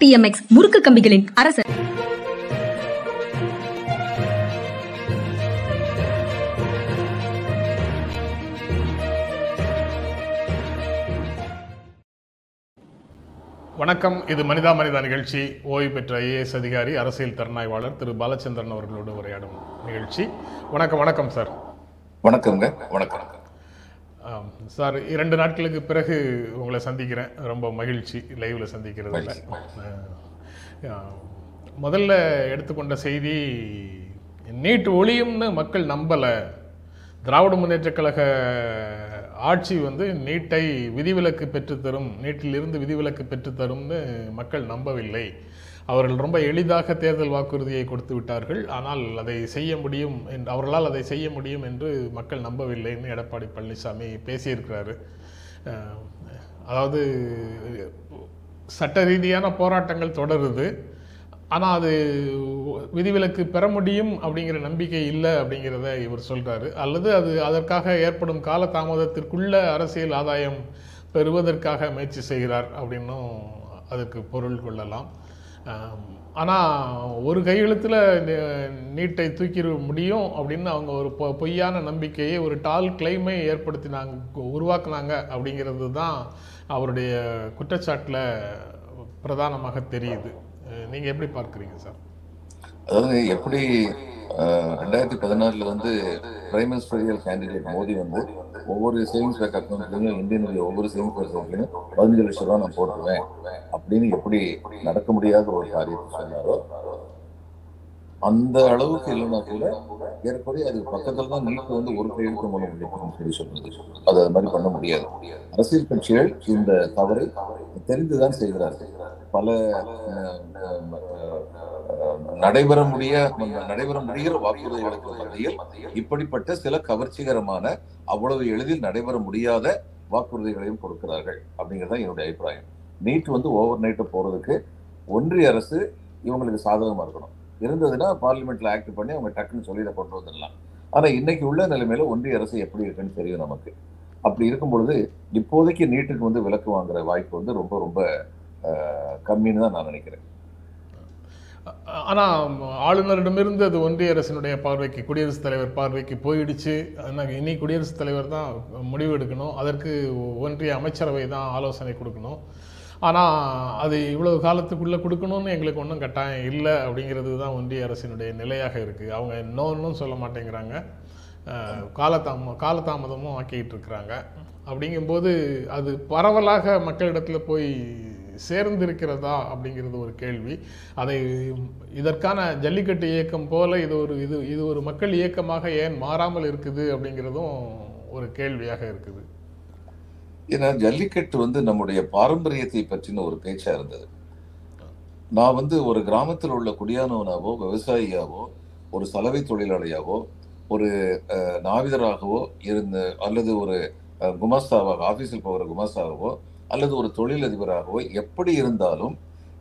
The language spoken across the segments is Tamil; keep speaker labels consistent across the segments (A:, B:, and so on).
A: டிஎம்எக்ஸ் முறுக்கு கம்பிகளின் அரசர்.
B: வணக்கம். இது மனிதா மனிதா நிகழ்ச்சி. ஓய்வு பெற்ற ஐஏஎஸ் அதிகாரி அரசியல் திறனாய்வாளர் திரு பாலச்சந்திரன் அவர்களோடு உரையாடும் நிகழ்ச்சி. வணக்கம் வணக்கம் சார்.
C: வணக்கம்ங்க. வணக்கம்.
B: சார் இரண்டு நாட்களுக்கு பிறகு உங்களை சந்திக்கிறேன். ரொம்ப மகிழ்ச்சி லைவில் சந்திக்கிறதுல. முதல்ல எடுத்துக்கொண்ட செய்தி நீட் ஒளியும்னு மக்கள் நம்பலை. திராவிட முன்னேற்றக் கழக ஆட்சி வந்து நீட்டை விதிவிலக்கு பெற்றுத்தரும் நீட்டிலிருந்து விதிவிலக்கு பெற்றுத்தரும்னு மக்கள் நம்பவில்லை. அவர்கள் ரொம்ப எளிதாக தேர்தல் வாக்குறுதியை கொடுத்து விட்டார்கள். ஆனால் அதை செய்ய முடியும் என்று அவர்களால் அதை செய்ய முடியும் என்று மக்கள் நம்பவில்லைன்னு எடப்பாடி பழனிசாமி பேசியிருக்கிறாரு. அதாவது சட்ட ரீதியான போராட்டங்கள் தொடருது. ஆனால் அது விதிவிலக்கு பெற முடியும் அப்படிங்கிற நம்பிக்கை இல்லை அப்படிங்கிறத இவர் சொல்கிறாரு அல்லது அது அதற்காக ஏற்படும் கால தாமதத்திற்குள்ள அரசியல் ஆதாயம் பெறுவதற்காக முயற்சி செய்கிறார் அப்படின்னும் அதுக்கு பொருள் கொள்ளலாம். ஆனால் ஒரு கையெழுத்தில் நீட்டை தூக்கிட முடியும் அப்படின்னு அவங்க ஒரு பொ பொய்யான நம்பிக்கையை ஒரு டால் கிளைமை ஏற்படுத்தினாங்க உருவாக்குனாங்க அப்படிங்கிறது தான் அவருடைய குற்றச்சாட்டில் பிரதானமாக தெரியுது. நீங்கள் எப்படி பார்க்குறீங்க சார்?
C: அதாவது எப்படி ரெண்டாயிரத்தி பதினாறுல வந்து பிரைம் மினிஸ்டரியல் கேண்டிடேட் மோடி வந்து ஒவ்வொரு சேவிங்ஸ் பேங்க் அக்கௌண்ட்லையும் இந்தியனுடைய ஒவ்வொரு சேவிங்ஸ் பேங்க் அக்கௌண்ட்லையும் பதினஞ்சு லட்சம் ரூபா நான் போட்டுருவேன். அப்படின்னு எப்படி நடக்க முடியாத ஒரு காரியத்தை சொன்னாரோ அந்த அளவுக்கு இல்லைன்னா கூட ஏற்கனவே அது பக்கத்துல தான் நீட் வந்து ஒரு கையெழுத்து மூலம் முடியும் சொல்லி சொல்றது. அது அது மாதிரி பண்ண முடியாது. அரசியல் கட்சிகள் இந்த தவறை தெரிந்துதான் செய்கிறார்கள். பல நடைபெற முடிய நடைபெற முடிகிற வாக்குறுதிகளுக்கு மத்தியில் இப்படிப்பட்ட சில கவர்ச்சிகரமான அவ்வளவு எளிதில் நடைபெற முடியாத வாக்குறுதிகளையும் கொடுக்கிறார்கள் அப்படிங்கிறது என்னுடைய அபிப்பிராயம். நீட் வந்து ஓவர் நைட்டு போறதுக்கு ஒன்றிய அரசு இவங்களுக்கு சாதகமாக இருக்கணும். இருந்ததுன்னா பார்லிமெண்ட்ல ஆக்ட் பண்ணி அவங்க டக்குன்னு சொல்லி இதை கொண்டு வந்துடலாம். ஆனால் இன்னைக்கு உள்ள நிலைமையில ஒன்றிய அரசு எப்படி இருக்குன்னு தெரியும் நமக்கு. அப்படி இருக்கும் பொழுது இப்போதைக்கு நீட்டுக்கு வந்து விலக்கு வாங்குற வாய்ப்பு வந்து ரொம்ப ரொம்ப கம்மின்னு தான் நான் நினைக்கிறேன்.
B: ஆனால் ஆளுநரிடமிருந்து அது ஒன்றிய அரசினுடைய பார்வைக்கு குடியரசுத் தலைவர் பார்வைக்கு போயிடுச்சு. நாங்கள் இனி குடியரசுத் தலைவர் தான் முடிவு எடுக்கணும். அதற்கு ஒன்றிய அமைச்சரவை தான் ஆலோசனை கொடுக்கணும். ஆனால் அது இவ்வளவு காலத்துக்குள்ளே கொடுக்கணும்னு எங்களுக்கு ஒன்றும் கட்டாயம் இல்லை அப்படிங்கிறது தான் ஒன்றிய அரசினுடைய நிலையாக இருக்குது அவங்க இன்னொன்றும் சொல்ல மாட்டேங்கிறாங்க. காலதாம காலதாமதமும் ஆக்கிட்டு இருக்கிறாங்க. அப்படிங்கும்போது அது பரவலாக மக்களிடத்தில் போய் சேர்ந்திருக்கிறதா அப்படிங்கிறது ஒரு கேள்வி. அதை இதற்கான ஜல்லிக்கட்டு இயக்கம் போல இது ஒரு இது இது ஒரு மக்கள் இயக்கமாக ஏன் மாறாமல் இருக்குது அப்படிங்கிறதும் ஒரு கேள்வியாக இருக்குது.
C: ஏன்னா ஜல்லிக்கட்டு வந்து நம்முடைய பாரம்பரியத்தை பற்றின ஒரு பேச்சா இருந்தது. நான் வந்து ஒரு கிராமத்தில் உள்ள குடியானவனாவோ விவசாயியாவோ ஒரு சலவை தொழிலாளியாவோ ஒரு அஹ், நாவிதராகவோ இருந்த அல்லது ஒரு குமாஸ்தாவாக ஆஃபீஸில் போகிற குமாஸ்தாவோ அல்லது ஒரு தொழிலதிபராகவோ எப்படி இருந்தாலும்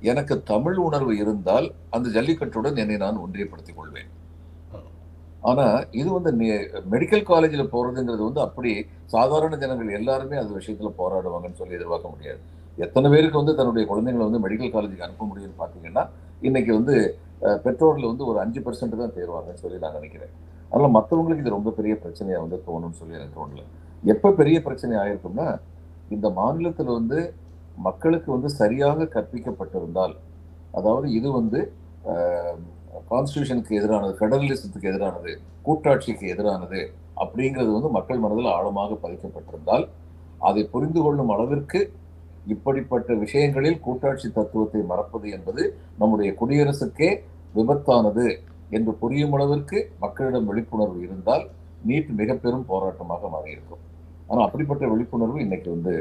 C: எனக்கு தமிழ் உணர்வு இருந்தால் அந்த ஜல்லிக்கட்டுடன் என்னை நான் ஒன்றியப்படுத்திக் கொள்வேன். ஆனா இது வந்து மெடிக்கல் காலேஜில் போறதுங்கிறது வந்து அப்படி சாதாரண ஜனங்கள் எல்லாருமே அது விஷயத்துல போராடுவாங்கன்னு சொல்லி எதிர்பார்க்க முடியாது. எத்தனை பேருக்கு வந்து தன்னுடைய குழந்தைங்களை வந்து மெடிக்கல் காலேஜுக்கு அனுப்ப முடியும்னு பார்த்தீங்கன்னா இன்னைக்கு வந்து அஹ், பெற்றோர்ல வந்து ஒரு அஞ்சு பர்சன்ட் தான் தேர்வாங்கன்னு சொல்லி நான் நினைக்கிறேன். அதனால மற்றவங்களுக்கு இது ரொம்ப பெரிய பிரச்சனையா வந்து தோணும்னு சொல்லி எனக்கு தோணல. எப்ப பெரிய பிரச்சனை ஆயிருக்கும்னா இந்த மாநிலத்தில் வந்து மக்களுக்கு வந்து சரியாக கற்பிக்கப்பட்டிருந்தால் அதாவது இது வந்து கான்ஸ்டியூஷனுக்கு எதிரானது ஃபெடரலிசத்துக்கு எதிரானது கூட்டாட்சிக்கு எதிரானது அப்படிங்கிறது வந்து மக்கள் மனதில் ஆழமாக பதிக்கப்பட்டிருந்தால் அதை புரிந்து கொள்ளும் அளவிற்கு இப்படிப்பட்ட விஷயங்களில் கூட்டாட்சி தத்துவத்தை மறப்பது என்பது நம்முடைய குடியரசுக்கே விபத்தானது என்று புரியும் அளவிற்கு மக்களிடம் விழிப்புணர்வு இருந்தால் நீட் மிக பெரும் போராட்டமாக மாறியிருக்கும். ஆனால் அப்படிப்பட்ட விழிப்புணர்வு இன்னைக்கு வந்து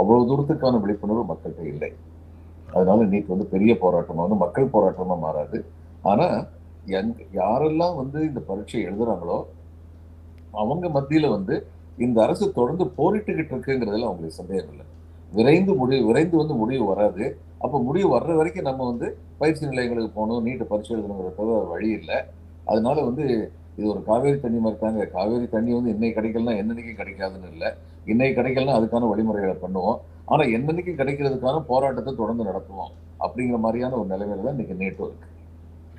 C: அவ்வளவு தூரத்துக்கான விழிப்புணர்வு மக்கள்கிட்ட இல்லை. அதனால இன்னைக்கு வந்து பெரிய போராட்டமாக வந்து மக்கள் போராட்டமாக மாறாது. ஆனால் எங் யாரெல்லாம் வந்து இந்த பரீட்சை எழுதுறாங்களோ அவங்க மத்தியில் வந்து இந்த அரசு தொடர்ந்து போரிட்டுக்கிட்டு இருக்குங்கிறதுல அவங்களுக்கு சந்தேகம் இல்லை. விரைந்து முடிவு விரைந்து வந்து முடிவு வராது. அப்போ முடிவு வர்ற வரைக்கும் நம்ம வந்து பயிற்சி நிலையங்களுக்கு போகணும் நீட்டு பரிசு எழுதணுங்கிறத வழி இல்லை. அதனால வந்து இது ஒரு காவேரி தண்ணி மாதிரி தாங்க. காவேரி தண்ணி வந்து இன்னைக்கு கிடைக்கலன்னா என்னன்னைக்கும் கிடைக்காதுன்னு இல்லை. இன்னைக்கு கிடைக்கலனா அதுக்கான வழிமுறைகளை பண்ணுவோம். ஆனா என்னன்னைக்கும் கிடைக்கிறதுக்கான போராட்டத்தை தொடர்ந்து நடத்துவோம். அப்படிங்கிற மாதிரியான ஒரு நிலைமையில தான் இன்னைக்கு நேட்டோ இருக்கு.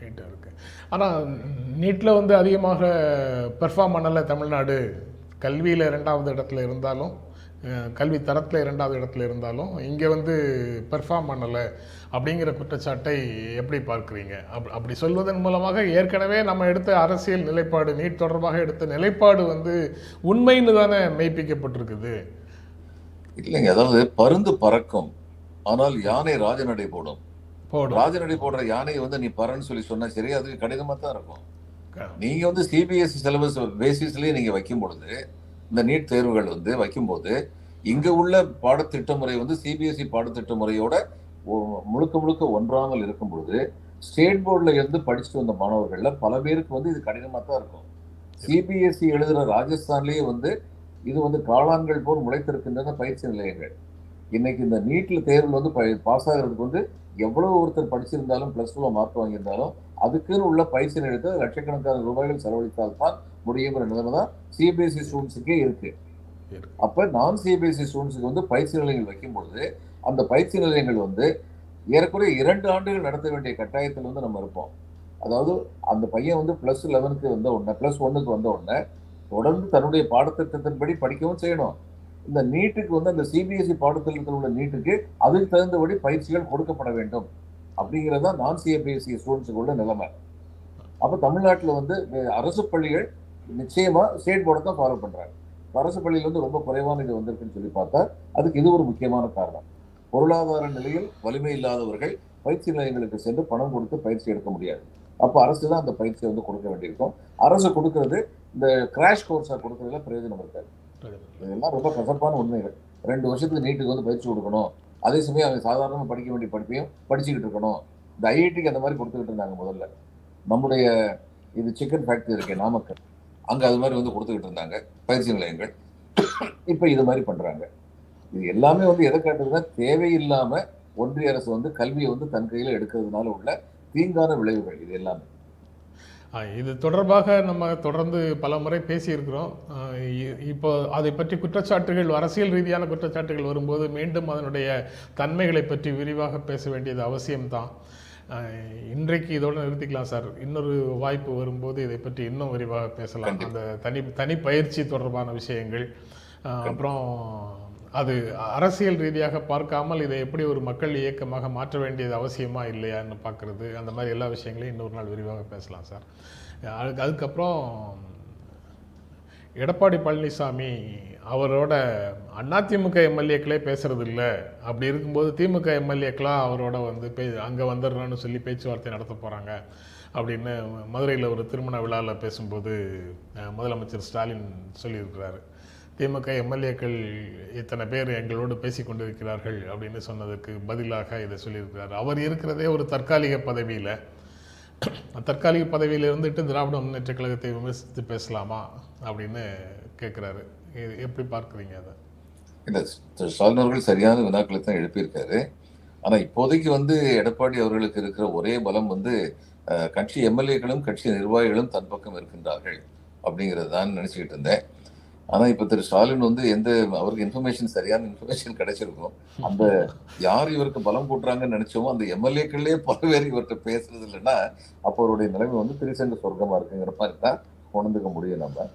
B: நீட்டாக இருக்கு. ஆனால் நீட்டில் வந்து அதிகமாக பெர்ஃபார்ம் பண்ணலை தமிழ்நாடு. கல்வியில் இரண்டாவது இடத்துல இருந்தாலும் கல்வி தரத்தில் இரண்டாவது இடத்துல இருந்தாலும் இங்கே வந்து பெர்ஃபார்ம் பண்ணலை அப்படிங்கிற குற்றச்சாட்டை எப்படி பார்க்குறீங்க? அப் அப்படி சொல்வதன் மூலமாக ஏற்கனவே நம்ம எடுத்த அரசியல் நிலைப்பாடு நீட் தொடர்பாக எடுத்த நிலைப்பாடு வந்து உண்மைன்னு தானே மெய்ப்பிக்கப்பட்டிருக்குது.
C: இல்லைங்க அதாவது பருந்து பறக்கும் ஆனால் யானை ராஜநடை போடும்.
B: போடும்.
C: ராஜநடை போடுற யானையை வந்து நீ பறன்னு சொல்லி சொன்னா சரி அது கடினமா தான் இருக்கும்.
B: க-
C: நீங்க வந்து சிபிஎஸ்சி சிலபஸ் பேசிஸ்லயே நீங்க வைக்கும் பொழுது இந்த நீட் தேர்வுகள் வந்து வைக்கும்போது இங்கே உள்ள பாடத்திட்ட முறை வந்து சிபிஎஸ்சி பாடத்திட்ட முறையோட முழுக்க முழுக்க ஒன்றாமல் இருக்கும் பொழுது ஸ்டேட் போர்டில் இருந்து படிச்சுட்டு வந்த மாணவர்களில் பல பேருக்கு வந்து இது கடினமாக தான் இருக்கும் சிபிஎஸ்சி எழுதுகிற ராஜஸ்தான்லேயே வந்து இது வந்து காளான்கள் போல் முளைத்திருக்கின்றன பயிற்சி நிலையங்கள். இன்னைக்கு இந்த நீட்டில் தேர்வில் வந்து பாஸ் ஆகிறதுக்கு வந்து எவ்வளவு ஒருத்தர் படிச்சிருந்தாலும் ப்ளஸ் டூவில் மார்க் வாங்கியிருந்தாலும் அதுக்குன்னு உள்ள பயிற்சி நிலையத்தை லட்சக்கணக்கான ரூபாய்கள் செலவழித்தால் தான் முடியுங்கிற நிலைமை தான் சிபிஎஸ்சி ஸ்டூடெண்ட்ஸுக்கே இருக்கு.
B: இருக்கு.
C: அப்ப நான் சிபிஎஸ்சி ஸ்டூடெண்ட்ஸுக்கு வந்து பயிற்சி நிலையங்கள் வைக்கும் பொழுது அந்த பயிற்சி நிலையங்கள் வந்து ஏறக்குறைய இரண்டு ஆண்டுகள் நடத்த வேண்டிய கட்டாயத்தில் வந்து நம்ம இருப்போம். அதாவது அந்த பையன் வந்து பிளஸ் லெவனுக்கு வந்த உடனே பிளஸ் ஒன்னுக்கு வந்த உடனே தொடர்ந்து தன்னுடைய பாடத்திட்டத்தின்படி படிக்கவும் செய்யணும். இந்த நீட்டுக்கு வந்து அந்த சிபிஎஸ்சி பாடத்திட்டத்தில் உள்ள நீட்டுக்கு அதுக்கு தகுந்தபடி பயிற்சிகள் கொடுக்கப்பட வேண்டும். அப்படிங்கிறது தான் நான் சிபிஎஸ்சி ஸ்டூடெண்ட்ஸுக்கு உள்ள நிலைமை. அப்ப தமிழ்நாட்டில் வந்து அரசு பள்ளிகள் நிச்சயமா ஸ்டேட் போர்டை தான் ஃபாலோ பண்றாங்க அரசு பள்ளியில் வந்து ரொம்ப குறைவான இது வந்திருக்குன்னு சொல்லி பார்த்தா அதுக்கு இது ஒரு முக்கியமான காரணம். பொருளாதார நிலையில் வலிமை இல்லாதவர்கள் பயிற்சி நிலையங்களுக்கு சென்று பணம் கொடுத்து பயிற்சி எடுக்க முடியாது. அப்போ அரசு தான் அந்த பயிற்சியை வந்து கொடுக்க வேண்டியிருக்கும். அரசு கொடுக்கறது இந்த கிராஷ் கோர்ஸா கொடுக்கறதுல பிரயோஜனம் இருக்காது. இதெல்லாம் ரொம்ப கசப்பான உண்மைகள். ரெண்டு வருஷத்துக்கு நீட்டுக்கு வந்து பயிற்சி கொடுக்கணும். அதே சமயம் அவங்க சாதாரணமாக படிக்க வேண்டிய படிப்பையும் படிச்சுக்கிட்டு இருக்கணும். இந்த ஐஐடிக்கு அந்த மாதிரி கொடுத்துக்கிட்டு இருந்தாங்க முதல்ல. நம்முடைய இது சிக்கன் ஃபேக்டரி இருக்கு நாமக்கல். அங்க அது மாதிரி வந்து கொடுத்துக்கிட்டு இருந்தாங்க. பயிற்சி நிலையங்கள். இப்ப இது மாதிரி பண்றாங்க. இது எல்லாமே வந்து எதை காட்டுதுன்னா தேவையில்லாம ஒன்றிய அரசு வந்து கல்வியை வந்து தன் கையில எடுக்கிறதுனால உள்ள தீங்கான விளைவுகள் இது எல்லாமே.
B: இது தொடர்பாக நம்ம தொடர்ந்து பல முறை பேசியிருக்கிறோம். இ- இப்போ அதை பற்றி குற்றச்சாட்டுகள் அரசியல் ரீதியான குற்றச்சாட்டுகள் வரும்போது மீண்டும் அதனுடைய தன்மைகளை பற்றி விரிவாக பேச வேண்டியது அவசியம்தான். இன்றைக்கு இதோட நிறுத்திக்கலாம் சார். இன்னொரு வாய்ப்பு வரும்போது இதை பற்றி இன்னும் விரிவாக பேசலாம். அந்த தனி தனி பயிற்சி தொடர்பான விஷயங்கள் அப்புறம் அது அரசியல் ரீதியாக பார்க்காமல் இதை எப்படி ஒரு மக்கள் இயக்கமாக மாற்ற வேண்டியது அவசியமா இல்லையான்னு பார்க்கறது அந்த மாதிரி எல்லா விஷயங்களையும் இன்னொரு நாள் விரிவாக பேசலாம் சார். அதுக்கு அதுக்கப்புறம் எடப்பாடி பழனிசாமி அவரோட அதிமுக எம்எல்ஏக்களே பேசுறது இல்லை அப்படி இருக்கும்போது திமுக எம்எல்ஏக்களாக அவரோட வந்து பே அங்கே வந்துடுறோன்னு சொல்லி பேச்சுவார்த்தை நடத்த போகிறாங்க அப்படின்னு மதுரையில் ஒரு திருமண விழாவில் பேசும்போது முதலமைச்சர் ஸ்டாலின் சொல்லியிருக்கிறாரு. திமுக எம்எல்ஏக்கள் இத்தனை பேர் எங்களோடு பேசி கொண்டிருக்கிறார்கள் அப்படின்னு சொன்னதுக்கு பதிலாக இதை சொல்லியிருக்கிறார். அவர் இருக்கிறதே ஒரு தற்காலிக பதவியில். தற்காலிக பதவியில் இருந்துட்டு திராவிட முன்னேற்ற கழகத்தை விமர்சித்து பேசலாமா அப்படின்னு கேட்குறாரு இது எப்படி பார்க்குறீங்க அதை?
C: இல்லை திரு ஸ்டாலின் அவர்கள் சரியான வினாக்களை தான் எழுப்பியிருக்காரு. ஆனா இப்போதைக்கு வந்து எடப்பாடி அவர்களுக்கு இருக்கிற ஒரே பலம் வந்து கட்சி எம்எல்ஏக்களும் கட்சி நிர்வாகிகளும் தன் பக்கம் இருக்கின்றார்கள் அப்படிங்கிறது தான் நினச்சிக்கிட்டு இருந்தேன். ஆனா இப்ப திரு ஸ்டாலின் வந்து எந்த அவருக்கு இன்ஃபர்மேஷன் சரியான இன்ஃபர்மேஷன் கிடைச்சிருக்கும் அந்த யார் இவருக்கு பலம் போட்டுறாங்கன்னு நினைச்சோமோ அந்த எம்எல்ஏக்கள்லயே பல பேர் இவர்கிட்ட பேசுறது இல்லைன்னா அப்போ அவருடைய நிலைமை வந்து திருச்செங்க சொர்க்கமா இருக்குங்கிற மாதிரி தான் உணர்ந்துக்க முடியும் நம்ம.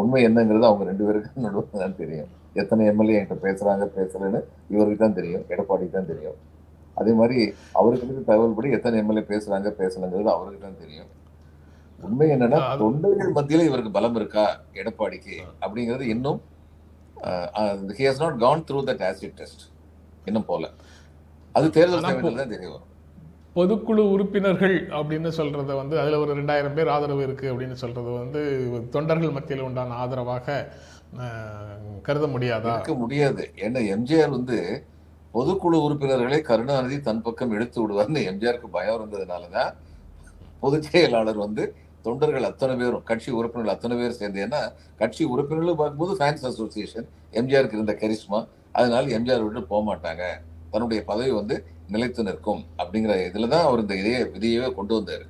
C: உண்மை என்னங்கிறது அவங்க ரெண்டு பேருக்கு நடுவில் தான் தெரியும். எத்தனை எம்எல்ஏ என்கிட்ட பேசுறாங்க பேசலன்னு இவருக்கு தான் தெரியும் எடப்பாடிக்கு தான் தெரியும். அதே மாதிரி அவருக்கு இருக்க தகவல்படி எத்தனை எம்எல்ஏ பேசுறாங்க பேசலங்கிறது அவருக்கு தான் தெரியும். உண்மை என்னன்னா தொண்டர்கள் மத்தியில இவருக்கு பலம் இருக்கா எடப்பாடிக்கு அப்படிங்கிறது இன்னும் he has not gone through that acid test இன்னும் போல. அது தேர்தல் தான் தெரிய வரும்
B: பொதுக்குழு உறுப்பினர்கள் அப்படின்னு சொல்கிறத வந்து அதில் ஒரு ரெண்டாயிரம் பேர் ஆதரவு இருக்குது அப்படின்னு சொல்கிறது வந்து தொண்டர்கள் மத்தியில் உண்டான ஆதரவாக கருத முடியாதா?
C: இருக்க முடியாது. ஏன்னா எம்ஜிஆர் வந்து பொதுக்குழு உறுப்பினர்களை கருணாநிதி தன் பக்கம் எடுத்து விடுவார்னு எம்ஜிஆருக்கு பயம் இருந்ததுனாலதான் பொதுச் செயலாளர் வந்து தொண்டர்கள் அத்தனை பேரும் கட்சி உறுப்பினர்கள் அத்தனை பேர் சேர்ந்து ஏன்னா கட்சி உறுப்பினர்களும் பார்க்கும்போது ஃபேன்ஸ் அசோசியேஷன் எம்ஜிஆருக்கு இருந்த கரிஷ்மா அதனால எம்ஜிஆர் விட்டு போக மாட்டாங்க. தன்னுடைய பதவி வந்து நிலைத்து நிற்கும் அப்படிங்கிற இதுல தான் அவர் இந்த இதையே விதியவே கொண்டு வந்தாரு.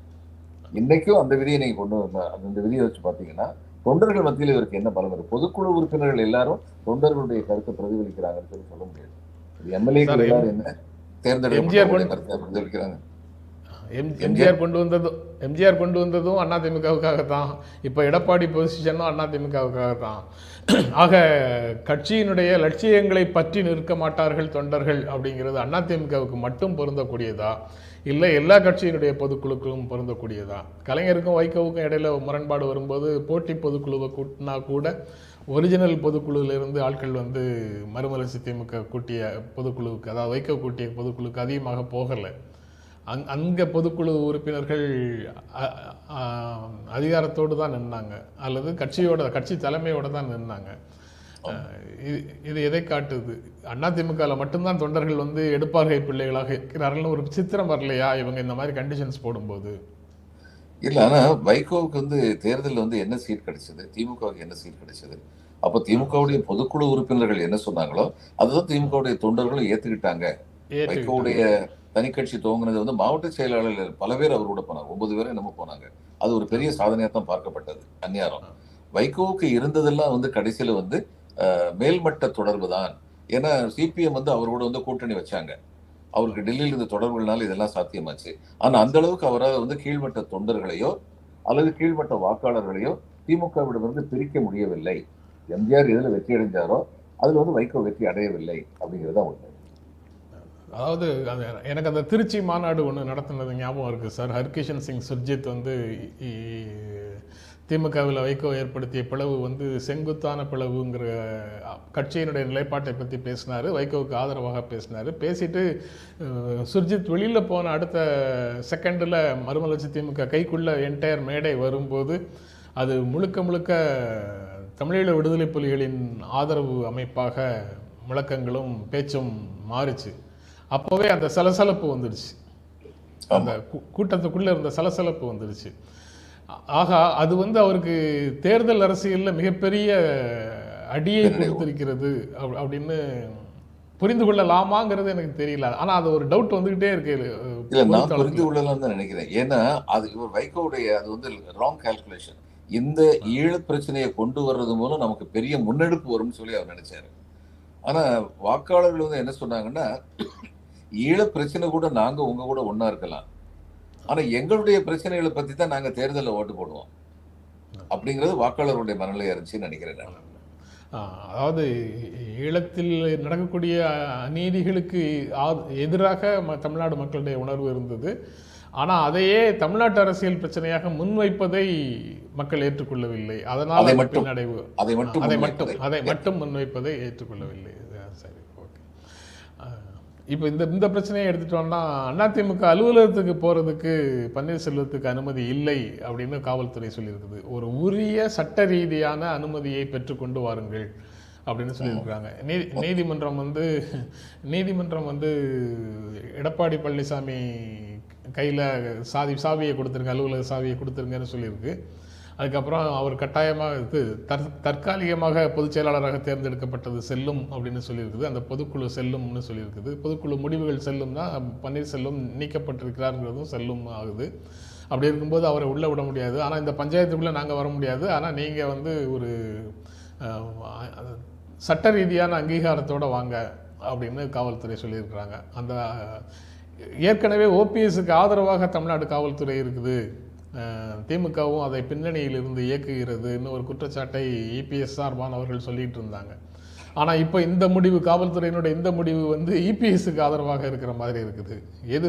C: இன்னைக்கும் அந்த விதியை நீங்க கொண்டு வந்தா அந்த விதியை வச்சு பாத்தீங்கன்னா தொண்டர்கள் மத்தியில் இவருக்கு என்ன பலம் இருக்கு? பொதுக்குழு உறுப்பினர்கள் எல்லாரும் தொண்டர்களுடைய கருத்தை பிரதிபலிக்கிறாங்கன்னு சொல்லி சொல்ல முடியாது. எல்லாரும் என்ன
B: கொண்டு-
C: கருத்தை பிரதிபலிக்கிறாங்க.
B: எம் எம்ஜிஆர் கொண்டு வந்ததும் எம்ஜிஆர் கொண்டு வந்ததும் அதிமுகவுக்காக தான் இப்போ எடப்பாடி பொசிஷனும் அதிமுகவுக்காக தான் ஆக கட்சியினுடைய லட்சியங்களை பற்றி நிற்க மாட்டார்கள் தொண்டர்கள் அப்படிங்கிறது அதிமுகவுக்கு மட்டும் பொருந்தக்கூடியதா? இல்லை எல்லா கட்சியினுடைய பொதுக்குழுக்களும் பொருந்தக்கூடியதா? கலைஞருக்கும் வைகோவுக்கும் இடையில முரண்பாடு வரும்போது போட்டி பொதுக்குழுவை கூட்டினா கூட ஒரிஜினல் பொதுக்குழுவிலிருந்து ஆட்கள் வந்து மறுமலர்ச்சி திமுக கூட்டிய பொதுக்குழுவுக்கு அதாவது வைகோ கூட்டிய பொதுக்குழுவுக்கு அதிகமாக போகலை. அங் அங்கே பொதுக்குழு உறுப்பினர்கள் அதிகாரத்தோடு தான் நின்னாங்க. அல்லது கட்சியோட கட்சி தலைமையோட தான் நின்னாங்க. இது இது எதை காட்டுது? அதிமுகவில் மட்டும்தான் தொண்டர்கள் வந்து எடுப்பார்கை பிள்ளைகளாக இருக்கிறார்கள்னு ஒரு சித்திரம் வரலையா? இவங்க இந்த மாதிரி கண்டிஷன்ஸ் போடும்போது.
C: இல்ல ஆனா வைகோவுக்கு வந்து தேர்தலில் வந்து என்ன சீட் கிடைச்சது? திமுகவுக்கு என்ன சீட் கிடைச்சது? அப்போ திமுகவுடைய பொதுக்குழு உறுப்பினர்கள் என்ன சொன்னாங்களோ அதுதான் திமுகவுடைய தொண்டர்களும் ஏத்துக்கிட்டாங்க.
B: ஏற்றுக்கிட்டாங்க.
C: வைகோவுடைய தனிக்கட்சி துவங்கினது வந்து மாவட்ட செயலாளர்கள் பல பேர் அவரோட போனாங்க ஒன்பது பேரும் என்னமோ போனாங்க. அது ஒரு பெரிய சாதனையாக தான் பார்க்கப்பட்டது அந்நியாரம். வைகோவுக்கு இருந்ததெல்லாம் வந்து கடைசியில வந்து மேல்மட்ட தொடர்பு தான். ஏன்னா சிபிஎம் வந்து அவரோட வந்து கூட்டணி வச்சாங்க. அவருக்கு டெல்லியில் இருந்த தொடர்புகள்னால இதெல்லாம் சாத்தியமாச்சு. ஆனா அந்த அளவுக்கு அவரால் வந்து கீழ்மட்ட தொண்டர்களையோ அல்லது கீழ்மட்ட வாக்காளர்களையோ திமுகவிடமிருந்து பிரிக்க முடியவில்லை. எம்ஜிஆர் இதில் வெற்றி அடைஞ்சாரோ அதில் வந்து வைகோ வெற்றி அடையவில்லை அப்படிங்கிறது தான் உண்மை.
B: அதாவது அது எனக்கு அந்த திருச்சி மாநாடு ஒன்று நடத்தினது ஞாபகம் இருக்குது சார். ஹர்கிஷன் சிங் சுர்ஜித் வந்து திமுகவில் வைகோ ஏற்படுத்திய பிளவு வந்து செங்குத்தான பிளவுங்கிற கட்சியினுடைய நிலைப்பாட்டை பற்றி பேசினார் வைகோவுக்கு ஆதரவாக பேசினார். பேசிட்டு சுர்ஜித் வெளியில் போன அடுத்த செகண்டில் மறுமலர்ச்சி திமுக கைக்குள்ள என்டையர் மேடை வரும்போது அது முழுக்க முழுக்க தமிழீழ விடுதலை புலிகளின் ஆதரவு அமைப்பாக முழக்கங்களும் பேச்சும் மாறுச்சு. அப்போவே அந்த சலசலப்பு வந்துடுச்சு. அந்த கூட்டத்துக்குள்ள இருந்த சலசலப்பு வந்துடுச்சு. ஆகா அது வந்து அவருக்கு தேர்தல் அரசியல்ல மிகப்பெரிய அடியை கொடுத்திருக்கிறது அப்- அப்படின்னு புரிந்து கொள்ளலாமாங்கிறது எனக்கு தெரியல. ஆனா அது ஒரு டவுட் வந்துகிட்டே இருக்கு.
C: இல்ல நான். புரிந்து கொள்ளலாம் தான் நினைக்கிறேன். ஏன்னா அது இவர் வைகோவுடைய அது வந்து ராங் கால்குலேஷன் இந்த ஈழப் பிரச்சனையை கொண்டு வர்றது மூலம் நமக்கு பெரிய முன்னெடுப்பு வரும்னு சொல்லி அவர் நினைச்சாரு. ஆனா வாக்காளர்கள் வந்து என்ன சொன்னாங்கன்னா ஈழப் பிரச்சனை கூட நாங்க உங்க கூட ஒண்ணா இருக்கலாம். ஆனா எங்களுடைய பிரச்சனைகளை பத்தி தான் நாங்க தேர்தலில் ஓட்டு போடுவோம். அப்படிங்கிறது வாக்காளருடைய மனநிலையா இருந்துச்சுன்னு நினைக்கிறேன் நான்.
B: அதாவது ஈழத்தில் நடக்கக்கூடிய அநீதிகளுக்கு எதிராக தமிழ்நாடு மக்களுடைய உணர்வு இருந்தது. ஆனால் அதையே தமிழ்நாட்டு அரசியல் பிரச்சனையாக முன்வைப்பதை மக்கள் ஏற்றுக்கொள்ளவில்லை. அதனால்
C: அதை
B: அது
C: மட்டும்
B: பின்னடைவு.
C: அதை மட்டும்
B: அதை. மட்டும் அதை மட்டும் முன்வைப்பதை ஏற்றுக்கொள்ளவில்லை. சரி ஓகே. இப்போ இந்த இந்த பிரச்சனையை எடுத்துட்டோம்னா அதிமுக அலுவலகத்துக்கு போகிறதுக்கு பன்னீர்செல்வத்துக்கு அனுமதி இல்லை அப்படின்னு காவல்துறை சொல்லியிருக்குது. ஒரு உரிய சட்ட ரீதியான அனுமதியை பெற்றுக்கொண்டு வாருங்கள் அப்படின்னு சொல்லியிருக்கிறாங்க நீதி நீதிமன்றம் வந்து நீதிமன்றம் வந்து எடப்பாடி பழனிசாமி கையில் சாதி சாவியை கொடுத்துருங்க அலுவலக சாவியை கொடுத்துருங்கன்னு சொல்லியிருக்கு. அதுக்கப்புறம் அவர் கட்டாயமாக இது தற் தற்காலிகமாக பொதுச் செயலாளராக தேர்ந்தெடுக்கப்பட்டது செல்லும் அப்படின்னு சொல்லியிருக்குது. அந்த பொதுக்குழு செல்லும்னு சொல்லியிருக்குது. பொதுக்குழு முடிவுகள் செல்லும்னா பன்னீர்செல்வம் நீக்கப்பட்டிருக்கிறாருங்கிறதும் செல்லும் ஆகுது. அப்படி இருக்கும்போது அவரை உள்ளே விட முடியாது. ஆனால் இந்த பஞ்சாயத்துக்குள்ளே நாங்கள் வர முடியாது. ஆனால் நீங்கள் வந்து ஒரு சட்ட ரீதியான அங்கீகாரத்தோடு வாங்க அப்படின்னு காவல்துறை சொல்லியிருக்கிறாங்க. அந்த ஏற்கனவே ஓபிஎஸ்க்கு ஆதரவாக தமிழ்நாடு காவல்துறை இருக்குது. திமுகவும் அதை பின்னணியில் இருந்து இயக்குகிறதுன்னு ஒரு குற்றச்சாட்டை இபிஎஸ் சார்பானவர்கள் சொல்லிட்டு இருந்தாங்க. ஆனால் இப்போ இந்த முடிவு காவல்துறையினுடைய இந்த முடிவு வந்து இபிஎஸ்க்கு ஆதரவாக இருக்கிற மாதிரி இருக்குது. எது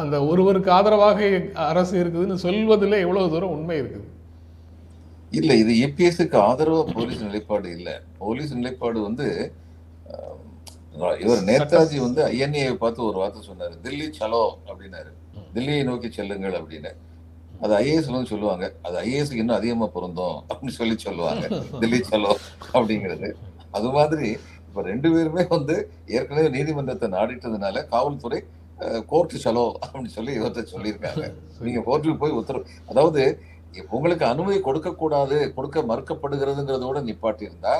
B: அந்த ஒருவருக்கு ஆதரவாக அரசு இருக்குதுன்னு சொல்வதில் எவ்வளவு தூரம் உண்மை இருக்குது?
C: இல்ல இது ஏபிஎஸ்க்கு ஆதரவா போலீஸ் நிலைப்பாடு இல்ல. போலீஸ் நிலைப்பாடு வந்து இவர் நேதாஜி வந்து ஐஎன்ஏ பார்த்து ஒரு வார்த்தை சொன்னாரு. தில்லி சலோ அப்படின்னாரு. தில்லியை நோக்கி செல்லுங்கள் அப்படின்னு. அது ஐஏஎஸ் வந்து சொல்லுவாங்க. அது ஐஏஎஸ்க்கு இன்னும் அதிகமா பொருந்தும் அப்படின்னு சொல்லி சொல்லுவாங்க. தில்லி சலோ அப்படிங்கிறது. அது மாதிரி இப்ப ரெண்டு பேருமே வந்து ஏற்கனவே நீதிமன்றத்தை நாடிட்டதுனால காவல்துறை கோர்ட்டு சலோ அப்படின்னு சொல்லி இவர்கிட்ட சொல்லியிருக்காங்க. நீங்க கோர்ட்டுக்கு போய் உத்தரவு அதாவது உங்களுக்கு அனுமதி கொடுக்க கூடாது கொடுக்க மறுக்கப்படுகிறதுங்கிறதோட நிப்பாட்டி இருந்தா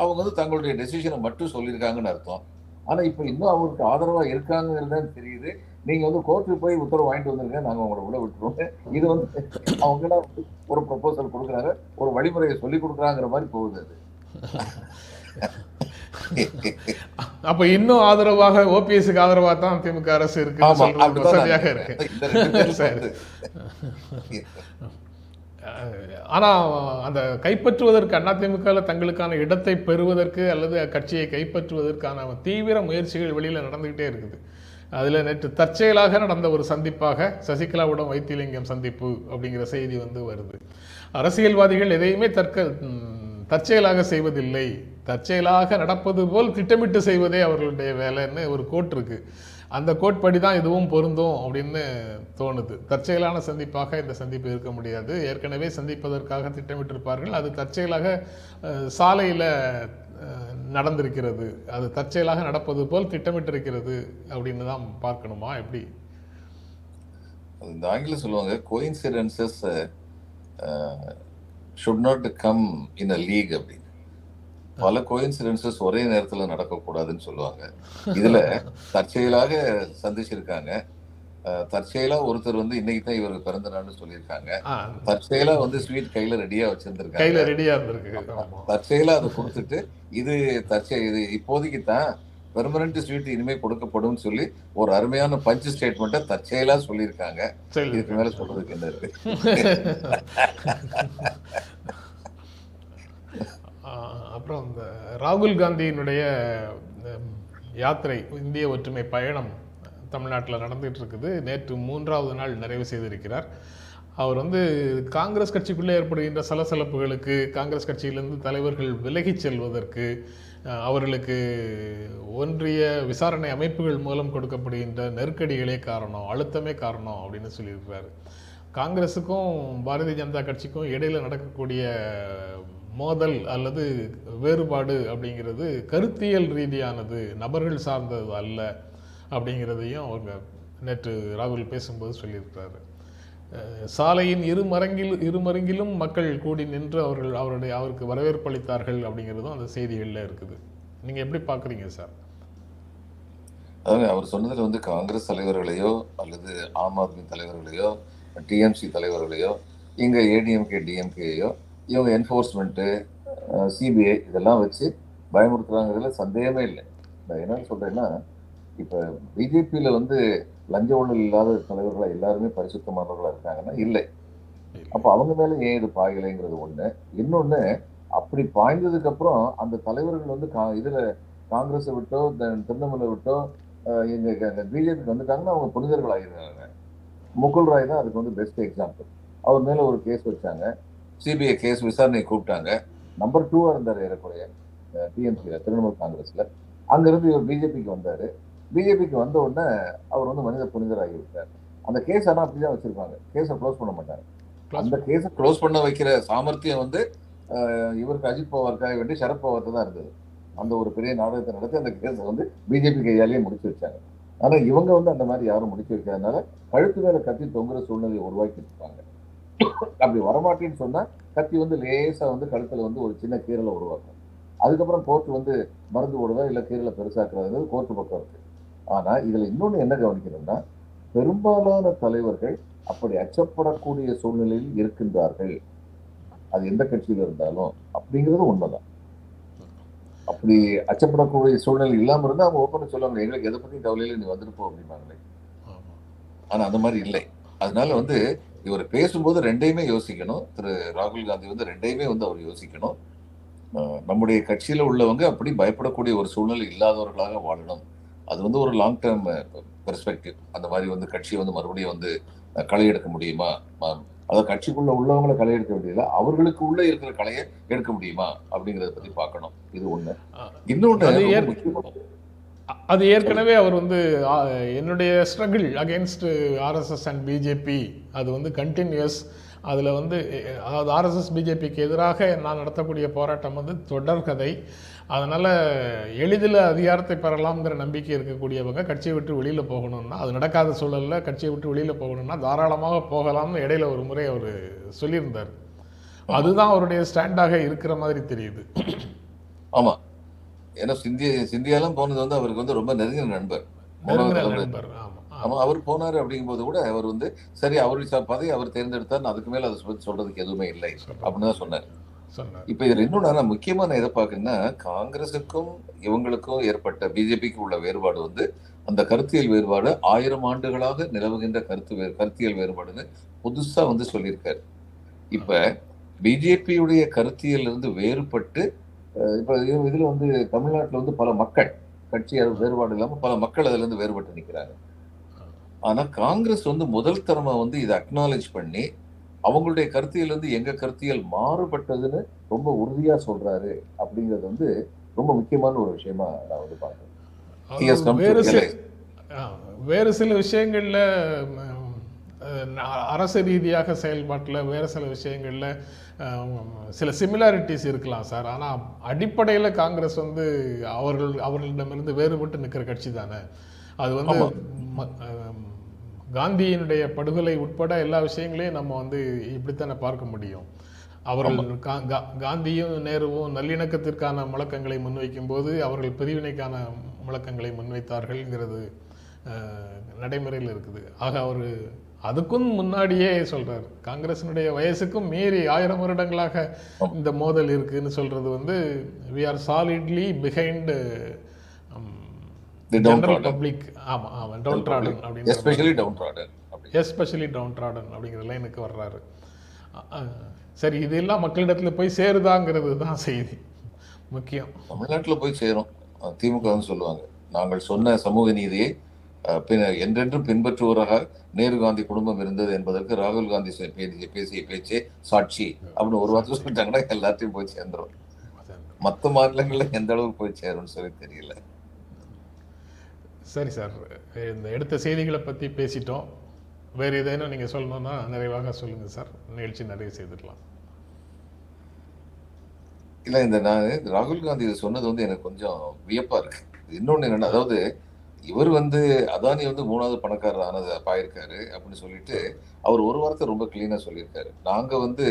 C: அவங்க வந்து தங்களுடைய டெசிஷனை மட்டும் சொல்லியிருக்காங்கன்னு அர்த்தம். ஆனா இப்ப இன்னும் அவங்களுக்கு ஆதரவா இருக்காங்கிறது தெரியுது. நீங்க வந்து கோர்ட்டுக்கு போய் உத்தரவு வாங்கிட்டு வந்துருங்க நாங்க உங்களை உள்ள விட்டுருவோம். இது வந்து அவங்க எல்லாம் வந்து ஒரு ப்ரொபோசல் கொடுக்குறாங்க ஒரு வழிமுறையை சொல்லி கொடுக்குறாங்கிற மாதிரி போகுது அது.
B: அப்ப இன்னும் ஆதரவாக ஓபிஎஸ்க்கு ஆதரவா தான் திமுக அரசு இருக்கு வசதியாக இருக்கு. சரி. ஆனா அந்த கைப்பற்றுவதற்கு அதிமுக தங்களுக்கான இடத்தை பெறுவதற்கு அல்லது கட்சியை கைப்பற்றுவதற்கான தீவிர முயற்சிகள் வெளியில நடந்துகிட்டே இருக்குது. அதில் நேற்று தற்செயலாக நடந்த ஒரு சந்திப்பாக சசிகலாவுடன் வைத்திலிங்கம் சந்திப்பு அப்படிங்கிற செய்தி வந்து வருது. அரசியல்வாதிகள் எதையுமே தற்க தற்செயலாக செய்வதில்லை. தற்செயலாக நடப்பது போல் திட்டமிட்டு செய்வதே அவர்களுடைய வேலைன்னு ஒரு கோட் இருக்கு. அந்த கோட்படி தான் இதுவும் பொருந்தும் அப்படின்னு தோணுது. தற்செயலான சந்திப்பாக இந்த சந்திப்பு இருக்க முடியாது. ஏற்கனவே சந்திப்பதற்காக திட்டமிட்டிருப்பார்கள். அது தற்செயலாக சாலையில் நடந்திருக்கிறது. அது தற்செயலாக நடப்பது போல் திட்டமிட்டிருக்கிறது அப்படின்னு தான் பார்க்கணுமா? எப்படி?
C: இந்த ஆங்கிலம் சொல்லுவாங்க coincidences should not come in a league அப்படின்னு. பல கோயின்சிடென்சஸ் ஒரே நேரத்துல நடக்கக்கூடாதுன்னு சொல்லுவாங்க. இதுல தற்செயலாக சந்திச்சிருக்காங்க. தற்செயலா ஒருத்தர் வந்து இன்னைக்கு தான் இவர் பிறந்த நாள்னு சொல்லியிருக்காங்க. தற்செயலா வந்து ஸ்வீட் கையில ரெடியா வச்சிருந்திருக்காங்க.
B: கையில ரெடியா இருந்திருக்கு.
C: தற்செயலா அதை கொடுத்துட்டு இது தற்செய இது இப்போதைக்கு தான் பெர்மனன்ட் ஸ்வீட் இனிமே கொடுக்கப்படும் சொல்லி ஒரு அருமையான பஞ்ச் ஸ்டேட்மெண்ட்டை தற்செயலா சொல்லியிருக்காங்க. இதுக்கு மேல சொல்றதுக்கு என்ன இருக்கு?
B: அப்புறம் இந்த ராகுல் காந்தியினுடைய யாத்திரை இந்திய ஒற்றுமை பயணம் தமிழ்நாட்டில் நடந்துகிட்டு இருக்குது நேற்று மூன்றாவது நாள் நிறைவு செய்திருக்கிறார். அவர் வந்து காங்கிரஸ் கட்சிக்குள்ளே ஏற்படுகின்ற சலசலப்புகளுக்கு காங்கிரஸ் கட்சியிலிருந்து தலைவர்கள் விலகிச் செல்வதற்கு அவர்களுக்கு ஒன்றிய விசாரணை அமைப்புகள் மூலம் கொடுக்கப்படுகின்ற நெருக்கடிகளே காரணம் அழுத்தமே காரணம் அப்படின்னு சொல்லியிருக்கிறாரு. காங்கிரஸுக்கும் பாரதிய ஜனதா கட்சிக்கும் இடையில் நடக்கக்கூடிய மோதல் அல்லது வேறுபாடு அப்படிங்கிறது கருத்தியல் ரீதியானது நபர்கள் சார்ந்தது அல்ல. அப்படிங்கிறதையும் அவங்க நேற்று ராகுல் பேசும்போது சொல்லியிருக்கிறாரு. சாலையின் இரு மரங்கில் இரு மருங்கிலும் மக்கள் கூடி நின்று அவர்கள் அவருடைய அவருக்கு வரவேற்பு அளித்தார்கள் அப்படிங்கிறதும் அந்த செய்திகளில் இருக்குது. நீங்கள் எப்படி பார்க்குறீங்க சார்?
C: அதாவது அவர் சொன்னதில் வந்து காங்கிரஸ் தலைவர்களையோ அல்லது ஆம் ஆத்மி தலைவர்களையோ டிஎம்சி தலைவர்களையோ இங்கே ஏடிஎம்கே டிஎம்கேயோ இவங்க என்ஃபோர்ஸ்மெண்ட்டு சிபிஐ இதெல்லாம் வச்சு பயமுறுத்துறாங்கிறதுல சந்தேகமே இல்லை. நான் என்னன்னு சொல்கிறேன்னா இப்ப பிஜேபியில வந்து லஞ்ச ஊழல் இல்லாத தலைவர்களா எல்லாருமே பரிசுத்தமானவர்களா இருக்காங்கன்னா இல்லை. அப்ப அவங்க மேல ஏன் இது பாயலைங்கிறது ஒண்ணு. இன்னொன்னு அப்படி பாய்ந்ததுக்கு அப்புறம் அந்த தலைவர்கள் வந்து கா- இதுல காங்கிரஸை விட்டோ த- திரிணாமுலை விட்டோ அஹ், எங்க பிஜேபிக்கு வந்துட்டாங்கன்னா அவங்க புனிதர்கள் ஆகிருக்காங்க முகுல் ராய் தான் அதுக்கு வந்து பெஸ்ட் எக்ஸாம்பிள் அவர் மேல ஒரு கேஸ் வச்சாங்க. சிபிஐ கேஸ் விசாரணையை கூப்பிட்டாங்க. நம்பர் டூவாக இருந்தார் ஏறக்குறைய டிஎம்சியில் திரிணாமுல் காங்கிரஸ்ல. அங்கேருந்து இவர் பிஜேபிக்கு வந்தாரு. பிஜேபிக்கு வந்த உடனே அவர் வந்து மனித புனிதர் ஆகிவிட்டார் அந்த கேஸ் ஆனா அப்படிதான் வச்சிருப்பாங்க. கேஸை க்ளோஸ் பண்ண மாட்டாங்க. அந்த கேஸை க்ளோஸ் பண்ண வைக்கிற சாமர்த்தியம் வந்து இவருக்கு அஜித் பவாருக்காக வேண்டி சரத் பவார்ட்ட தான் இருந்தது. அந்த ஒரு பெரிய நாடகத்தை நடத்தி அந்த கேஸை வந்து பிஜேபி கையாலேயே முடிச்சு வச்சாங்க. ஆனா இவங்க வந்து அந்த மாதிரி யாரும் முடிச்சு வைக்காதனால கழுத்து மேல கத்தி தொங்குற சூழ்நிலையை உருவாக்கி இருப்பாங்க. அப்படி வரமாட்டேன்னு சொன்னா கத்தி வந்து லேசா வந்து கழுத்துல வந்து ஒரு சின்ன கீரலை உருவாக்கும். அதுக்கப்புறம் கோர்ட் வந்து மருந்து போடுவா இல்ல கீரலை பெருசாக்குறது கோர்ட்டு பக்கம் இருக்கு. ஆனா இதுல இன்னொன்னு என்ன கவனிக்கணும்னா பெரும்பாலான தலைவர்கள் அப்படி அச்சப்படக்கூடிய சூழ்நிலையில் இருக்கின்றார்கள். அது எந்த கட்சியில இருந்தாலும் அப்படிங்கிறது உண்மைதான். அப்படி அச்சப்படக்கூடிய சூழ்நிலை இல்லாம இருந்தா அவங்க ஓப்பனா சொல்லுவாங்க எங்களுக்கு எதை பத்தி கவலையில நீ வந்துட்டு போ அப்படிம்பாங்களே.
B: ஆமா.
C: ஆனா அந்த மாதிரி இல்லை. அதனால வந்து இவர் பேசும்போது ரெண்டையுமே யோசிக்கணும். திரு. ராகுல் காந்தி வந்து ரெண்டையுமே வந்து அவர் யோசிக்கணும். நம்முடைய கட்சியில உள்ளவங்க அப்படி பயப்படக்கூடிய ஒரு சூழ்நிலை இல்லாதவர்களாக வாழணும். அது வந்து ஒரு லாங் டேர்ம் பெர்ஸ்பெக்டிவ் அந்த மாதிரி வந்து கட்சியை வந்து மறுபடியும் வந்து களை எடுக்க முடியுமா? அதாவது கட்சிக்குள்ள உள்ளவங்களை களை எடுக்க வேண்டியதில்லை அவர்களுக்கு உள்ள இருக்கிற கலையை எடுக்க முடியுமா? அப்படிங்கறத பத்தி பார்க்கணும். இது ஒண்ணு.
B: அஹ்
C: இன்னொன்னு
B: அது ஏற்கனவே அவர் வந்து என்னுடைய struggle against RSS and BJP அது வந்து கண்டினியூஸ் அதில் வந்து அதாவது ஆர்எஸ்எஸ் பிஜேபிக்கு எதிராக நான் நடத்தக்கூடிய போராட்டம் வந்து தொடர்கதை அதனால் எளிதில் அதிகாரத்தை பெறலாம்ங்கிற நம்பிக்கை இருக்கக்கூடியவங்க கட்சியை விட்டு வெளியில் போகணும்னா அது நடக்காத சூழலில் கட்சியை விட்டு வெளியில் போகணும்னா தாராளமாக போகலாம்னு இடையில ஒரு முறை அவர் சொல்லியிருந்தார். அதுதான் அவருடைய ஸ்டாண்டாக இருக்கிற மாதிரி தெரியுது.
C: ஆமா. ஏன்னா சிந்திய சிந்தியாலாம் போனது வந்து அவருக்கு வந்து ரொம்ப நெருங்கின நண்பர்.
B: நண்பர் ஆமாம்
C: ஆமா. அவர் போனாரு அப்படிங்கும்போது கூட அவர் வந்து சரி அவருடைய ச- பதவி அவர் தேர்ந்தெடுத்தார் அதுக்கு மேல அதை சொல்றதுக்கு எதுவுமே இல்லை அப்படின்னு தான் சொன்னார். இப்ப இதுல இன்னொன்னு நான் முக்கியமா நான் எதை பாக்குறேன்னா காங்கிரசுக்கும் இவங்களுக்கும் ஏற்பட்ட பிஜேபிக்கு உள்ள வேறுபாடு வந்து அந்த கருத்தியல் வேறுபாடு ஆயிரம் ஆண்டுகளாக நிலவுகின்ற கருத்து கருத்தியல் வேறுபாடுன்னு புதுசா வந்து சொல்லியிருக்காரு. இப்ப பிஜேபியுடைய கருத்தியல் இருந்து வேறுபட்டு இப்ப இது- இதுல வந்து தமிழ்நாட்டுல வந்து பல மக்கள் கட்சி வேறுபாடு இல்லாம பல மக்கள் அதுல இருந்து வேறுபட்டு நிக்கிறாங்க. ஆனா காங்கிரஸ் வந்து முதல் தரமா வந்து இதை அக்னாலேஜ் பண்ணி அவங்களுடைய கருத்தியல் வந்து எங்க கருத்தியல் மாறுபட்டதுன்னு ரொம்ப உறுதியா சொல்றாரு அப்படிங்கிறது வந்து ரொம்ப முக்கியமான ஒரு விஷயமா நான் வந்து பார்க்கிறேன்.
B: வேறு சில விஷயங்கள்ல அரசு ரீதியாக செயல்பாட்டில் வேறு சில விஷயங்கள்ல சில சிமிலாரிட்டிஸ் இருக்கலாம் சார். ஆனால் அடிப்படையில் காங்கிரஸ் வந்து அவர்கள் அவர்களிடமிருந்து வேறுபட்டு நிற்கிற கட்சி தானே. அது வந்து காந்தியினுடைய படுகொலை உட்பட எல்லா விஷயங்களையும் நம்ம வந்து இப்படித்தானே பார்க்க முடியும். அவர்கள் காந்தியும் நேருவும் நல்லிணக்கத்திற்கான முழக்கங்களை முன்வைக்கும் போது அவர்கள் பிரிவினைக்கான முழக்கங்களை முன்வைத்தார்கள்ங்கிறது நடைமுறையில் இருக்குது. ஆக அவர் அதுக்கும் முன்னாடியே சொல்றாரு. காங்கிரசினுடைய வயசுக்கும் மீறி ஆயிரம் வருடங்களாக இந்த மோதல் இருக்குன்னு சொல்றது வந்து we are solidly behind general. Public ஆமா ஆமா டவுன் ட்ராடன் அப்படின்னு
C: எஸ்பெஷலி டவுன் ட்ராடன் அப்படி
B: எஸ்பெஷலி டவுன் ட்ராடன் அப்படிங்கிற லைனுக்கு வர்றாரு. சரி இதெல்லாம் மக்களிடத்துல போய் சேருதாங்கிறது தான் செய்தி. முக்கியம்.
C: தமிழ்நாட்டுல போய் சேரும். திமுக சொல்லுவாங்க. நாங்கள் சொன்ன சமூக நீதியை பின்னர் என்றென்றும் பின்பற்றுவராக நேரு காந்தி குடும்பம் இருந்தது என்பதற்கு ராகுல் காந்தி பேசிய பேச்சே சாட்சி அப்படின்னு ஒரு வார்த்தை சொல்லிட்டாங்கன்னா எல்லாத்தையும் போய் சேர்ந்துரும். மத்த மாநிலங்கள்ல எந்த அளவுக்கு போய் சேரும்னு சொல்லி தெரியல.
B: சரி சார். இந்த எடுத்த செய்திகளை பற்றி பேசிட்டோம். வேறு ஏதேனும் நீங்கள் சொல்லணும்னா நிறைவாக சொல்லுங்கள் சார். நிகழ்ச்சி நிறைய செய்துக்கலாம்
C: இல்லை இந்த நான் ராகுல் காந்தி இதை சொன்னது வந்து எனக்கு கொஞ்சம் வியப்பாக இருக்கு. இன்னொன்று என்னன்னா அதாவது இவர் வந்து அதானி வந்து மூணாவது பணக்காரர் ஆனது பாயிருக்காரு அப்படின்னு சொல்லிட்டு அவர் ஒரு வார்த்தை ரொம்ப கிளீனாக சொல்லியிருக்காரு. நாங்கள் வந்து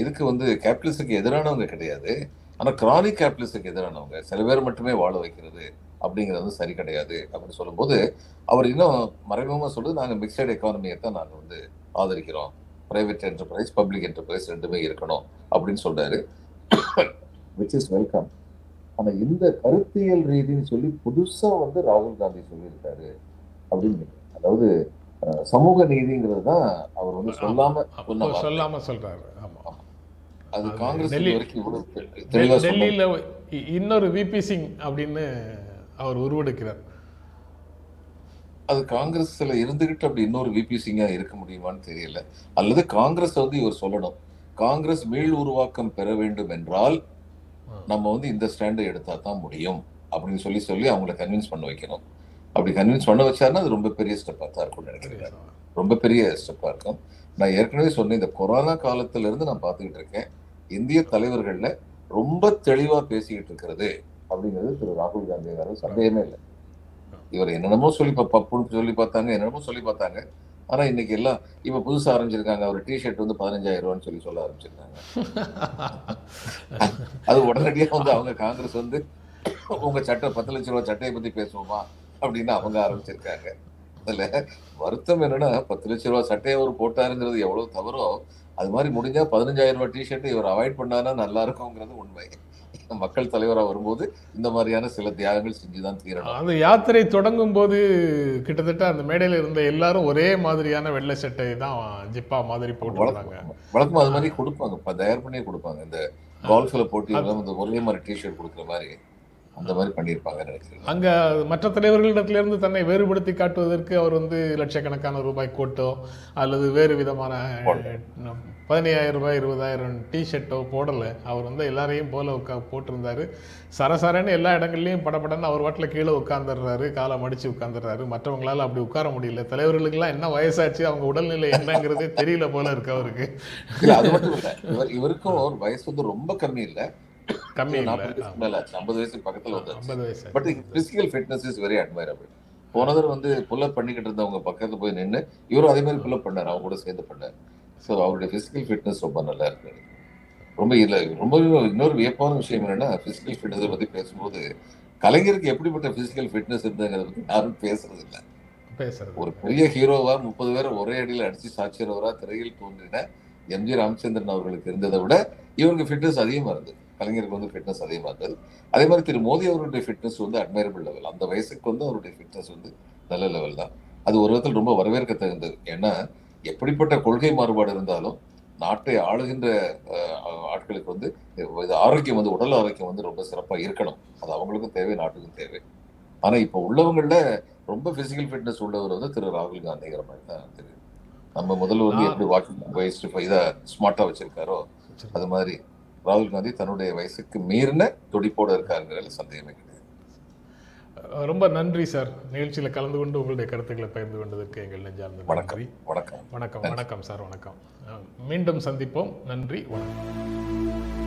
C: இதுக்கு வந்து கேபிட்டலிஸ்டுக்கு எதிரானவங்க கிடையாது. ஆனால் கிரானிக் கேபிட்டலிஸ்டுக்கு எதிரானவங்க. சில பேர் மட்டுமே வாழ வைக்கிறது. அப்படிங்கிறது வந்து சரி கிடையாது அப்படின்னு சொல்லும்போது அவர் இன்னும் மறைமுகமா சொல்றது நாங்க மிக்சட் எக்கானமியை தான் நாங்க வந்து ஆதரிக்கிறோம். பிரைவேட் என்டர்பிரைஸ் பப்ளிக் என்டர்பிரைஸ் ரெண்டுமே இருக்கணும் அப்படின்னு சொல்றாரு. விச் இஸ் வெல்கம் ஆனா இந்த கருத்தியல் ரீதின்னு சொல்லி புதுசா வந்து ராகுல் காந்தி சொல்லியிருக்காரு அப்படின்னு. அதாவது சமூக நீதிங்கிறது தான் அவர் வந்து சொல்லாம.
B: சொல்லாம சொல்றாரு. ஆமா.
C: அது காங்கிரஸ்
B: இன்னொரு விபி சிங் அப்படின்னு அவர் உருவெடுக்கிறார்.
C: அது காங்கிரஸ்ல இருந்துகிட்டு அப்படி இன்னொரு விபி சிங்கா இருக்க முடியுமான்னு தெரியல. அல்லது காங்கிரஸ் வந்து இவர் சொல்லணும். காங்கிரஸ் மீள் உருவாக்கம் பெற வேண்டும் என்றால் நம்ம வந்து இந்த ஸ்டாண்டை எடுத்தா தான் முடியும். அப்படின்னு சொல்லி சொல்லி அவங்கள கன்வின்ஸ் பண்ண வைக்கணும். அப்படி கன்வின்ஸ் பண்ண வச்சாருன்னா அது ரொம்ப பெரிய ஸ்டெப்பா தான் இருக்கும்னு நினைக்கிறேன் ரொம்ப பெரிய ஸ்டெப்பா இருக்கும். நான் ஏற்கனவே சொன்னேன் இந்த கொரோனா காலத்துல இருந்து நான் பார்த்துக்கிட்டு இருக்கேன். இந்திய தலைவர்கள்ல ரொம்ப தெளிவா பேசிக்கிட்டு இருக்கிறது அப்படிங்கிறது திரு ராகுல் காந்தி அவர்கள் சந்தேகமே இல்லை. இவர் என்னென்னமோ சொல்லி பப்புன்னு சொல்லி பார்த்தாங்க என்னென்னமோ சொல்லி பார்த்தாங்க. ஆனா இன்னைக்கு எல்லாம் இப்போ புதுசா ஆரம்பிச்சிருக்காங்க. அவர் டிஷர்ட் வந்து பதினஞ்சாயிரம் ரூபான்னு சொல்லி சொல்ல ஆரம்பிச்சிருக்காங்க. அது உடனடியா வந்து அவங்க காங்கிரஸ் வந்து உங்க சட்டை பத்து லட்ச ரூபா சட்டையை பத்தி பேசுவோமா? அப்படின்னு அவங்க ஆரம்பிச்சிருக்காங்க. அதில் வருத்தம் என்னன்னா பத்து லட்ச ரூபா சட்டையை அவர் போட்டாருங்கிறது எவ்வளவு தவறோ அது மாதிரி முடிஞ்சா பதினஞ்சாயிரம் ரூபாய் டிஷர்ட் இவர் அவாய்ட் பண்ணானா நல்லா இருக்குங்கிறது உண்மை. மக்கள் தலைவரா வரும்போது இந்த மாதிரியான சில தியாகங்கள் செஞ்சுதான் தீரணும்.
B: அந்த யாத்திரை தொடங்கும் போது கிட்டத்தட்ட அந்த மேடையில இருந்த எல்லாரும் ஒரே மாதிரியான வெள்ளை சட்டை தான் ஜிப்பா மாதிரி போட்டுருந்தாங்க.
C: வழக்கம் வழக்கமா அது மாதிரி கொடுப்பாங்க. தயார் பண்ணியே கொடுப்பாங்க. இந்த கால்ஃப்ல போட்டி இந்த ஒரே மாதிரி டிஷர்ட் கொடுக்குற மாதிரி அந்த மாதிரி பண்ணியிருப்பாங்கன்னு நினைக்கிறேன்.
B: அங்க மற்ற தலைவர்களிடத்திலிருந்து தன்னை வேறுபடுத்தி காட்டுவதற்கு அவர் வந்து லட்சக்கணக்கான ரூபாய் கோட்டோ அல்லது வேறு விதமான பதினையாயிரம் ரூபாய் இருபதாயிரம் டிஷர்ட்டோ போடலை. அவர் வந்து எல்லாரையும் போல உட்கா போட்டிருந்தாரு. சரசரன்னு எல்லா இடங்கள்லையும் படபடன்னு அவர் வாட்டில் கீழே உட்காந்துடுறாரு காலை மடிச்சு உட்காந்துடுறாரு மற்றவங்களால அப்படி உட்கார முடியல. தலைவர்களுக்கெல்லாம் என்ன வயசாச்சு அவங்க உடல்நிலை என்னங்கிறதே தெரியல போல இருக்கு அவருக்கு.
C: அது மட்டும் இல்ல. இவர் இவருக்கும் ஒரு வயசு வந்து ரொம்ப கம்மி இல்ல.
B: கம்மி
C: ஐம்பது வயசுக்கு பக்கத்துல வந்து
B: ஐம்பது வயசு
C: but physical fitness is very admirable போன தடவை வந்து புல்லப் பண்ணிக்கிட்டு இருந்தவங்க பக்கத்துல போய் நின்னு இவரும் அதே மாதிரி புல்லப் பண்ணாரு அவங்க கூட சேர்ந்து பண்ணாரு. ஸோ அவருடைய பிசிக்கல் ஃபிட்னஸ் ரொம்ப நல்லா இருக்கு. ரொம்ப இல்ல ரொம்ப இன்னொரு வியப்பான விஷயம் என்னன்னா பிசிக்கல் ஃபிட்னஸை பத்தி பேசும்போது கலைஞருக்கு எப்படிப்பட்ட பிசிக்கல் ஃபிட்னஸ் இருந்ததுங்கிறத பத்தி யாரும் பேசுறது. இல்ல ஒரு பெரிய ஹீரோவா முப்பது பேரை ஒரே அடியில் அடிச்சு சாட்சியரவரா திரையில் தோன்றின எம்ஜி ராமச்சந்திரன் அவர்களுக்கு இருந்ததை விட இவருக்கு ஃபிட்னஸ் அதிகமா இருந்தது. கலைஞருக்கு வந்து ஃபிட்னஸ் அதிகமா இருந்தது. அதே மாதிரி திரு மோடி அவருடைய ஃபிட்னஸ் வந்து அட்மைரபிள் லெவல் அந்த வயசுக்கு வந்து அவருடைய ஃபிட்னஸ் வந்து நல்ல லெவல் தான். அது ஒரு விதத்தில் ரொம்ப வரவேற்க தகுந்தது ஏன்னா எப்படிப்பட்ட கொள்கை மாறுபாடு இருந்தாலும் நாட்டை ஆளுகின்ற ஆட்களுக்கு வந்து இது ஆரோக்கியம் வந்து உடல் ஆரோக்கியம் வந்து ரொம்ப சிறப்பா இருக்கணும். அது அவங்களுக்கும் தேவை நாட்டுக்கும் தேவை. ஆனா இப்ப உள்ளவங்கள்ல ரொம்ப பிசிக்கல் ஃபிட்னஸ் உள்ளவர் வந்து திரு ராகுல் காந்திங்கிற மாதிரி தான் தெரியுது. நம்ம முதல்ல வந்து எப்படி வாக்கிங் வயசு இதை ஸ்மார்ட்டா வச்சிருக்காரோ அது மாதிரி. ராகுல் காந்தி தன்னுடைய வயசுக்கு மீறின துடிப்போட இருக்காருங்கிறதுல சந்தேகமே
B: ரொம்ப நன்றி சார். நிகழ்ச்சியில் கலந்து கொண்டு உங்களுடைய கருத்துக்களை பகிர்ந்து கொண்டதற்கு எங்கள் நெஞ்சார்ந்த
C: வணக்கம்
B: நன்றி.
C: வணக்கம்
B: வணக்கம். வணக்கம் சார். வணக்கம். மீண்டும் சந்திப்போம். நன்றி வணக்கம்.